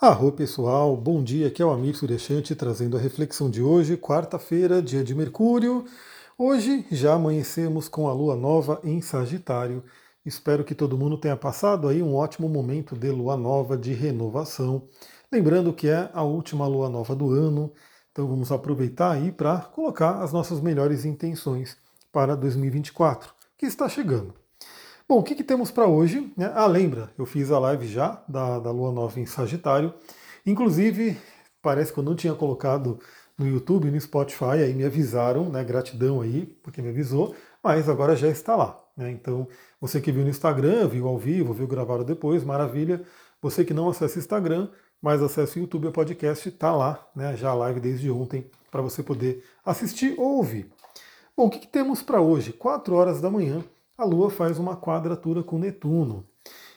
Arro pessoal, bom dia, aqui é o Amir Suryashanti trazendo a reflexão de hoje, quarta-feira, dia de Mercúrio. Hoje já amanhecemos com a lua nova em Sagitário. Espero que todo mundo tenha passado aí um ótimo momento de lua nova de renovação. Lembrando que é a última lua nova do ano, então vamos aproveitar aí para colocar as nossas melhores intenções para 2024, que está chegando. Bom, o que, que temos para hoje? Ah, lembra, eu fiz a live já da, da Lua Nova em Sagitário. Inclusive, parece que eu não tinha colocado no YouTube, no Spotify, aí me avisaram, né? Gratidão aí, porque me avisou, mas agora já está lá. Né? Então, você que viu no Instagram, viu ao vivo, viu gravado depois, maravilha. Você que não acessa o Instagram, mas acessa o YouTube o podcast, está lá, né? Já a live desde ontem, para você poder assistir ou ouvir. Bom, o que, que temos para hoje? 4 horas da manhã a Lua faz uma quadratura com Netuno.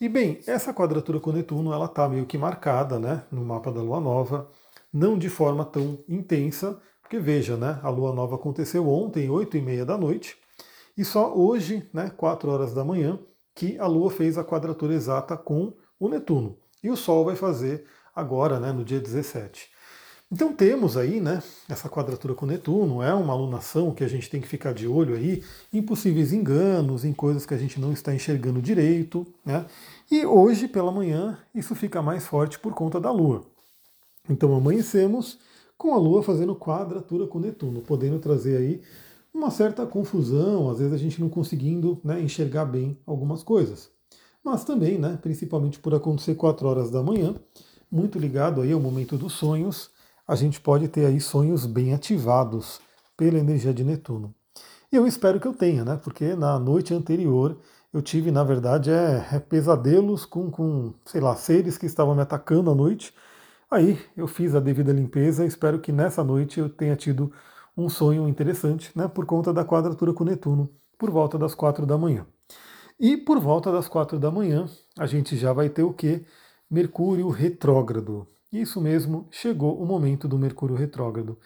E bem, essa quadratura com Netuno ela está meio que marcada né, no mapa da Lua Nova, não de forma tão intensa, porque veja, né, a Lua Nova aconteceu ontem, 8 e meia da noite, e só hoje, né, 4 horas da manhã, que a Lua fez a quadratura exata com o Netuno. E o Sol vai fazer agora, né, no dia 17. Então temos aí, né, essa quadratura com Netuno, é uma alunação que a gente tem que ficar de olho aí em possíveis enganos, em coisas que a gente não está enxergando direito, né? E hoje pela manhã isso fica mais forte por conta da Lua. Então amanhecemos com a Lua fazendo quadratura com Netuno, podendo trazer aí uma certa confusão, às vezes a gente não conseguindo né, enxergar bem algumas coisas. Mas também, né, principalmente por acontecer 4 horas da manhã, muito ligado aí ao momento dos sonhos, a gente pode ter aí sonhos bem ativados pela energia de Netuno. E eu espero que eu tenha, né? Porque na noite anterior eu tive, na verdade, é, é pesadelos com, com, sei lá, seres que estavam me atacando à noite. Aí eu fiz a devida limpeza, espero que nessa noite eu tenha tido um sonho interessante, né? Por conta da quadratura com Netuno, por volta das quatro da manhã. E por volta das quatro da manhã, a gente já vai ter o que? Mercúrio retrógrado. Isso mesmo, chegou o momento do Mercúrio retrógrado.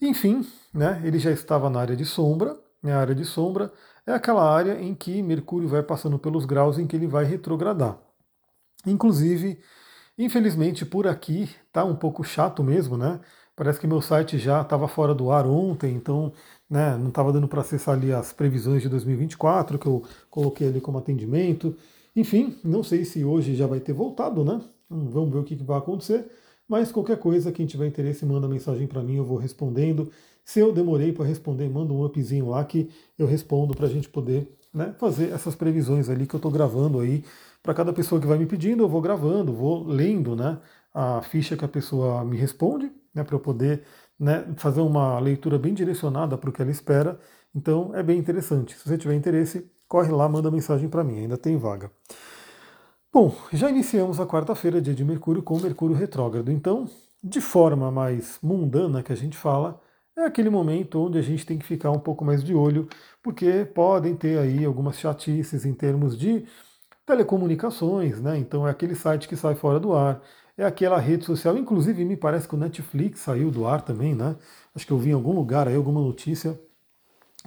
Enfim, né, ele já estava na área de sombra. Né, a área de sombra é aquela área em que Mercúrio vai passando pelos graus em que ele vai retrogradar. Inclusive, infelizmente por aqui tá um pouco chato mesmo, né? Parece que meu site já estava fora do ar ontem, então né, não estava dando para acessar ali as previsões de 2024 que eu coloquei ali como atendimento. Enfim, não sei se hoje já vai ter voltado, né? Vamos ver o que, que vai acontecer. Mas qualquer coisa, quem tiver interesse, manda mensagem para mim, eu vou respondendo. Se eu demorei para responder, manda um upzinho lá que eu respondo para a gente poder né, fazer essas previsões ali que eu estou gravando aí. Para cada pessoa que vai me pedindo, eu vou gravando, vou lendo né, a ficha que a pessoa me responde, né, para eu poder né, fazer uma leitura bem direcionada para o que ela espera. Então é bem interessante. Se você tiver interesse, corre lá, manda mensagem para mim, ainda tem vaga. Bom, já iniciamos a quarta-feira, dia de Mercúrio, com Mercúrio retrógrado. Então, de forma mais mundana que a gente fala, é aquele momento onde a gente tem que ficar um pouco mais de olho, porque podem ter aí algumas chatices em termos de telecomunicações, né? Então é aquele site que sai fora do ar, é aquela rede social, inclusive me parece que o Netflix saiu do ar também, né? Acho que eu vi em algum lugar aí alguma notícia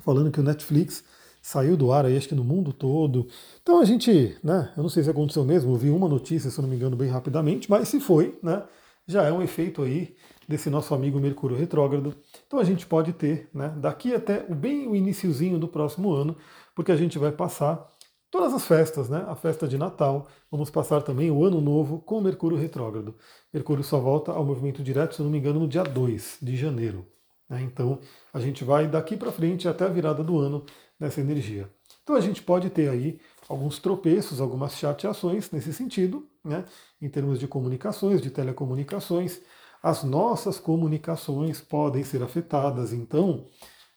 falando que o Netflix saiu do ar aí, acho que no mundo todo. Então a gente, né, eu não sei se aconteceu mesmo, eu vi uma notícia, se eu não me engano, bem rapidamente, mas se foi, né, já é um efeito aí desse nosso amigo Mercúrio retrógrado. Então a gente pode ter, né, daqui até bem o iníciozinho do próximo ano, porque a gente vai passar todas as festas, né, a festa de Natal, vamos passar também o ano novo com Mercúrio retrógrado. Mercúrio só volta ao movimento direto, se eu não me engano, no dia 2 de janeiro. Né? Então a gente vai daqui para frente até a virada do ano nessa energia. Então a gente pode ter aí alguns tropeços, algumas chateações nesse sentido, né, em termos de comunicações, de telecomunicações. As nossas comunicações podem ser afetadas, então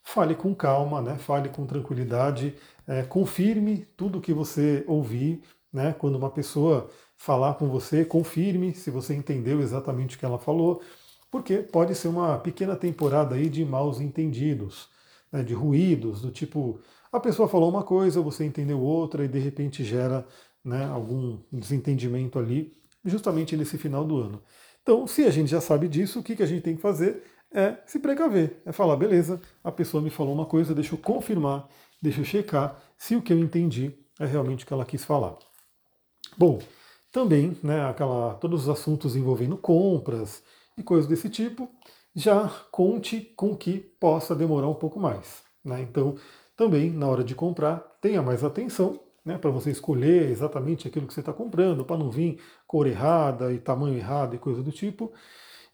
fale com calma, né, fale com tranquilidade, é, confirme tudo que você ouvir, né, quando uma pessoa falar com você, confirme se você entendeu exatamente o que ela falou, porque pode ser uma pequena temporada aí de maus entendidos né, de ruídos, do tipo, a pessoa falou uma coisa, você entendeu outra e de repente gera né, algum desentendimento ali, justamente nesse final do ano. Então, se a gente já sabe disso, o que, que a gente tem que fazer é se precaver, é falar, beleza, a pessoa me falou uma coisa, deixa eu confirmar, deixa eu checar se o que eu entendi é realmente o que ela quis falar. Bom, também, né, aquela, todos os assuntos envolvendo compras e coisas desse tipo, já conte com que possa demorar um pouco mais. Né? Então, também na hora de comprar, tenha mais atenção né, para você escolher exatamente aquilo que você está comprando, para não vir cor errada e tamanho errado e coisa do tipo.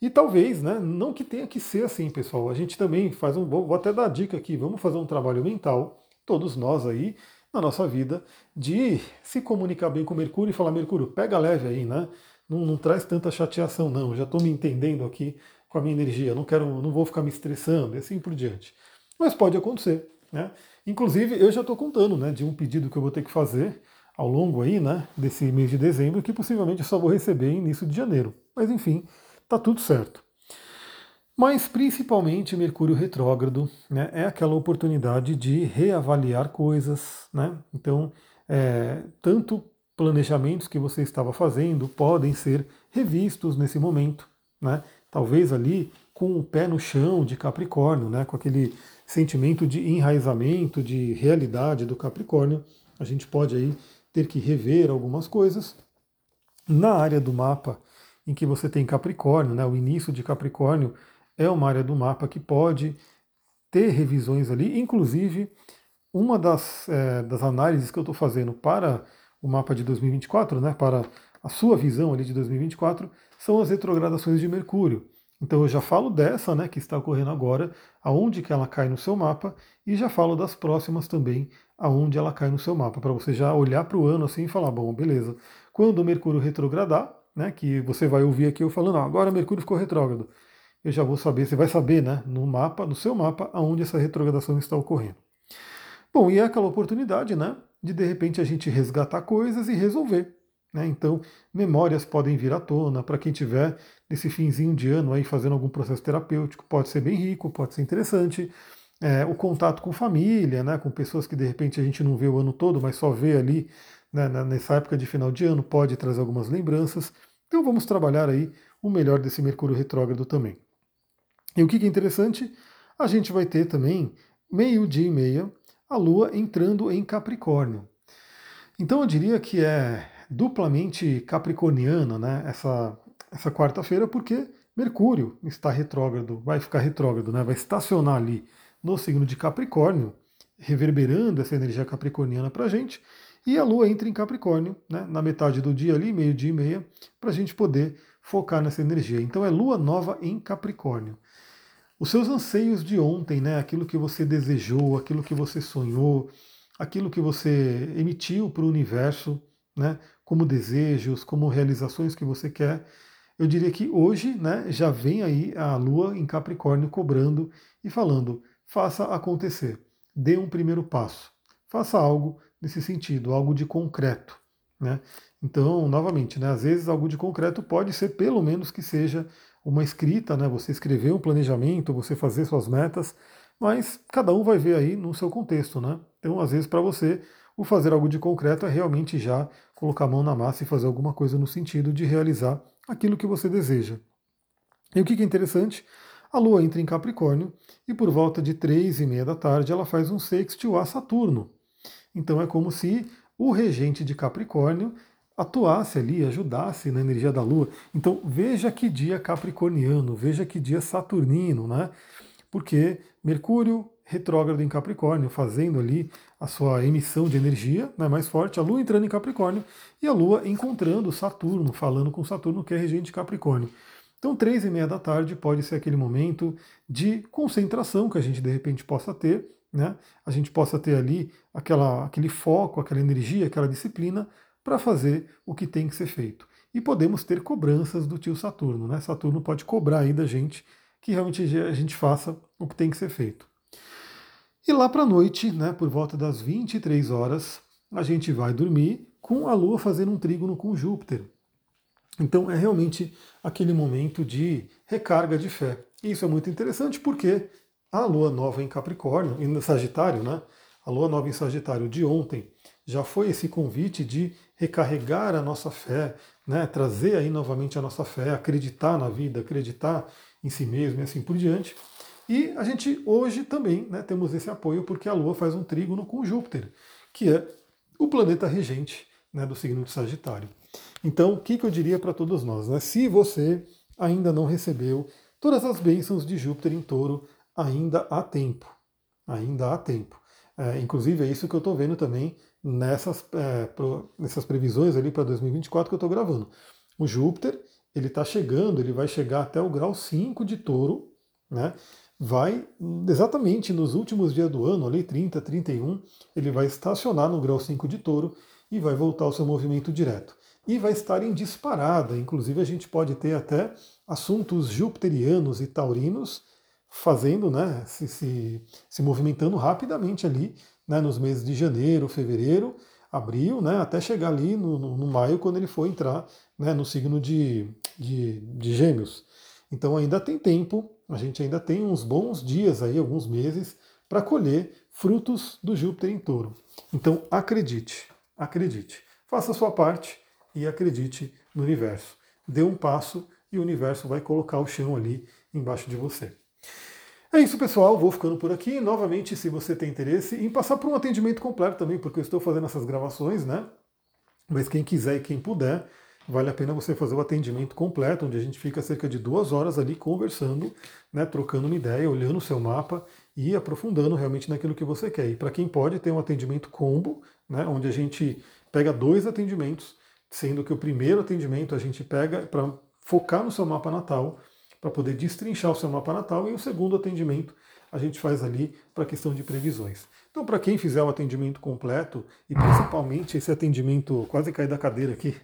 E talvez, né, não que tenha que ser assim, pessoal. A gente também faz um. Vou até dar dica aqui, vamos fazer um trabalho mental, todos nós aí, na nossa vida, de se comunicar bem com Mercúrio e falar, Mercúrio, pega leve aí, né? Não, não traz tanta chateação, não. Já estou me entendendo aqui com a minha energia, não quero, não vou ficar me estressando, e assim por diante. Mas pode acontecer, né? Inclusive, eu já estou contando, né, de um pedido que eu vou ter que fazer ao longo aí, né, desse mês de dezembro, que possivelmente eu só vou receber início de janeiro. Mas enfim, tá tudo certo. Mas principalmente Mercúrio retrógrado né, é aquela oportunidade de reavaliar coisas. Né? Então, é, tanto planejamentos que você estava fazendo podem ser revistos nesse momento. Né? Talvez ali com o pé no chão de Capricórnio, né? com aquele sentimento de enraizamento, de realidade do Capricórnio. A gente pode aí ter que rever algumas coisas. Na área do mapa em que você tem Capricórnio, né, o início de Capricórnio é uma área do mapa que pode ter revisões ali, inclusive uma das, é, das análises que eu estou fazendo para o mapa de 2024, né, para a sua visão ali de 2024, são as retrogradações de Mercúrio. Então eu já falo dessa, né, que está ocorrendo agora, aonde que ela cai no seu mapa, e já falo das próximas também, aonde ela cai no seu mapa, para você já olhar para o ano assim e falar, bom, beleza, quando o Mercúrio retrogradar, né, que você vai ouvir aqui eu falando, agora o Mercúrio ficou retrógrado, eu já vou saber, você vai saber, né, no mapa, no seu mapa, aonde essa retrogradação está ocorrendo. Bom, e é aquela oportunidade, né, de de repente a gente resgatar coisas e resolver. Né? Então, memórias podem vir à tona. Para quem tiver nesse finzinho de ano aí fazendo algum processo terapêutico, pode ser bem rico, pode ser interessante. É, o contato com família, né, com pessoas que de repente a gente não vê o ano todo, mas só vê ali né, nessa época de final de ano, pode trazer algumas lembranças. Então vamos trabalhar aí o melhor desse Mercúrio retrógrado também. E o que é interessante, a gente vai ter também meio-dia e meia a Lua entrando em Capricórnio. Então eu diria que é duplamente capricorniana, né? Essa, essa quarta-feira, porque Mercúrio está retrógrado, vai ficar retrógrado, né? Vai estacionar ali no signo de Capricórnio, reverberando essa energia capricorniana para a gente. E a Lua entra em Capricórnio, né, na metade do dia ali, meio-dia e meia, para a gente poder focar nessa energia. Então é Lua nova em Capricórnio. Os seus anseios de ontem, né, aquilo que você desejou, aquilo que você sonhou, aquilo que você emitiu para o universo, né, como desejos, como realizações que você quer. Eu diria que hoje né, já vem aí a Lua em Capricórnio cobrando e falando: faça acontecer, dê um primeiro passo, faça algo nesse sentido, algo de concreto. Né? Então, novamente, né, às vezes algo de concreto pode ser pelo menos que seja uma escrita, né, você escrever um planejamento, você fazer suas metas, mas cada um vai ver aí no seu contexto. Né? Então, às vezes, para você, o fazer algo de concreto é realmente já colocar a mão na massa e fazer alguma coisa no sentido de realizar aquilo que você deseja. E o que é interessante? A Lua entra em Capricórnio e por volta de três e meia da tarde ela faz um sextil a Saturno. Então é como se o regente de Capricórnio atuasse ali, ajudasse na energia da Lua. Então veja que dia capricorniano, veja que dia saturnino, né? Porque Mercúrio retrógrado em Capricórnio, fazendo ali a sua emissão de energia né, mais forte, a Lua entrando em Capricórnio e a Lua encontrando Saturno, falando com Saturno, que é regente de Capricórnio. Então, três e meia da tarde pode ser aquele momento de concentração que a gente de repente possa ter, né? A gente possa ter ali aquela, aquele foco, aquela energia, aquela disciplina para fazer o que tem que ser feito. E podemos ter cobranças do tio Saturno, né? Saturno pode cobrar aí da gente que realmente a gente faça o que tem que ser feito. E lá para a noite, né, por volta das 23 horas, a gente vai dormir com a Lua fazendo um trígono com Júpiter. Então é realmente aquele momento de recarga de fé. E isso é muito interessante porque a Lua nova em Capricórnio, em Sagitário, né? A Lua nova em Sagitário de ontem já foi esse convite de recarregar a nossa fé, né? trazer aí novamente a nossa fé, acreditar na vida, acreditar em si mesmo e assim por diante. E a gente hoje também né, temos esse apoio porque a Lua faz um trígono com Júpiter, que é o planeta regente né, do signo de Sagitário. Então, o que, que eu diria para todos nós? Né? Se você ainda não recebeu todas as bênçãos de Júpiter em touro, ainda há tempo. Ainda há tempo. É, inclusive, é isso que eu estou vendo também nessas, é, pro, nessas previsões ali para 2024 que eu estou gravando. O Júpiter, ele está chegando, ele vai chegar até o grau 5 de touro, né? Vai exatamente nos últimos dias do ano, ali 30, 31, ele vai estacionar no grau 5 de touro e vai voltar ao seu movimento direto. E vai estar em disparada, inclusive a gente pode ter até assuntos jupiterianos e taurinos fazendo, né, se, se, se movimentando rapidamente ali, né, nos meses de janeiro, fevereiro, abril, né, até chegar ali no, no, no maio, quando ele for entrar né, no signo de, de, de gêmeos. Então ainda tem tempo, a gente ainda tem uns bons dias aí, alguns meses, para colher frutos do Júpiter em touro. Então acredite, acredite. Faça a sua parte e acredite no universo. Dê um passo e o universo vai colocar o chão ali embaixo de você. É isso, pessoal. Vou ficando por aqui. Novamente, se você tem interesse em passar por um atendimento completo também, porque eu estou fazendo essas gravações, né? Mas quem quiser e quem puder, vale a pena você fazer o atendimento completo, onde a gente fica cerca de duas horas ali conversando, né, trocando uma ideia, olhando o seu mapa e aprofundando realmente naquilo que você quer. E para quem pode, tem um atendimento combo, né, onde a gente pega dois atendimentos, sendo que o primeiro atendimento a gente pega para focar no seu mapa natal, para poder destrinchar o seu mapa natal, e o segundo atendimento a gente faz ali para questão de previsões. Então, para quem fizer o atendimento completo, e principalmente esse atendimento, quase cair da cadeira aqui,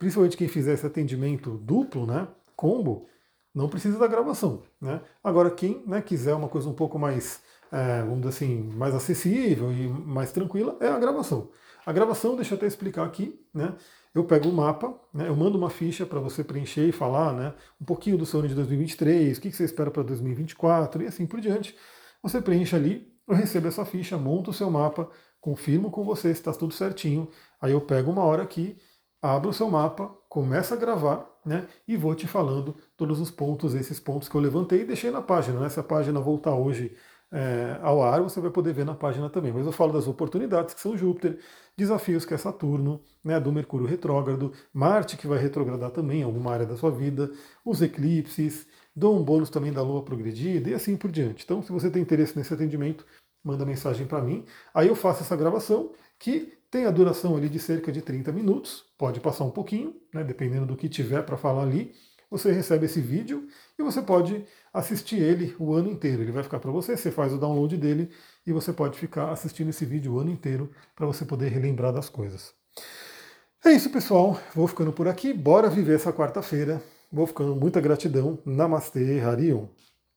principalmente quem fizer esse atendimento duplo, né, combo, não precisa da gravação. Né? Agora, quem né, quiser uma coisa um pouco mais, é, vamos dizer assim, mais acessível e mais tranquila, é a gravação. A gravação, deixa eu até explicar aqui, né? Eu pego o mapa, né, eu mando uma ficha para você preencher e falar né, um pouquinho do seu ano de 2023, o que você espera para 2024 e assim por diante. Você preenche ali, eu recebo essa ficha, monto o seu mapa, confirmo com você se está tudo certinho. Aí eu pego uma hora aqui abro o seu mapa, começa a gravar, né? E vou te falando todos os pontos, esses pontos que eu levantei e deixei na página. Né? Se a página voltar hoje é, ao ar, você vai poder ver na página também. Mas eu falo das oportunidades que são Júpiter, desafios que é Saturno, né, do Mercúrio retrógrado, Marte que vai retrogradar também em alguma área da sua vida, os eclipses, dou um bônus também da Lua progredida e assim por diante. Então, se você tem interesse nesse atendimento, manda mensagem para mim. Aí eu faço essa gravação que tem a duração ali de cerca de 30 minutos, pode passar um pouquinho, né, dependendo do que tiver para falar ali. Você recebe esse vídeo e você pode assistir ele o ano inteiro. Ele vai ficar para você, você faz o download dele e você pode ficar assistindo esse vídeo o ano inteiro para você poder relembrar das coisas. É isso, pessoal. Vou ficando por aqui. Bora viver essa quarta-feira. Vou ficando. Muita gratidão. Namastê, Harion.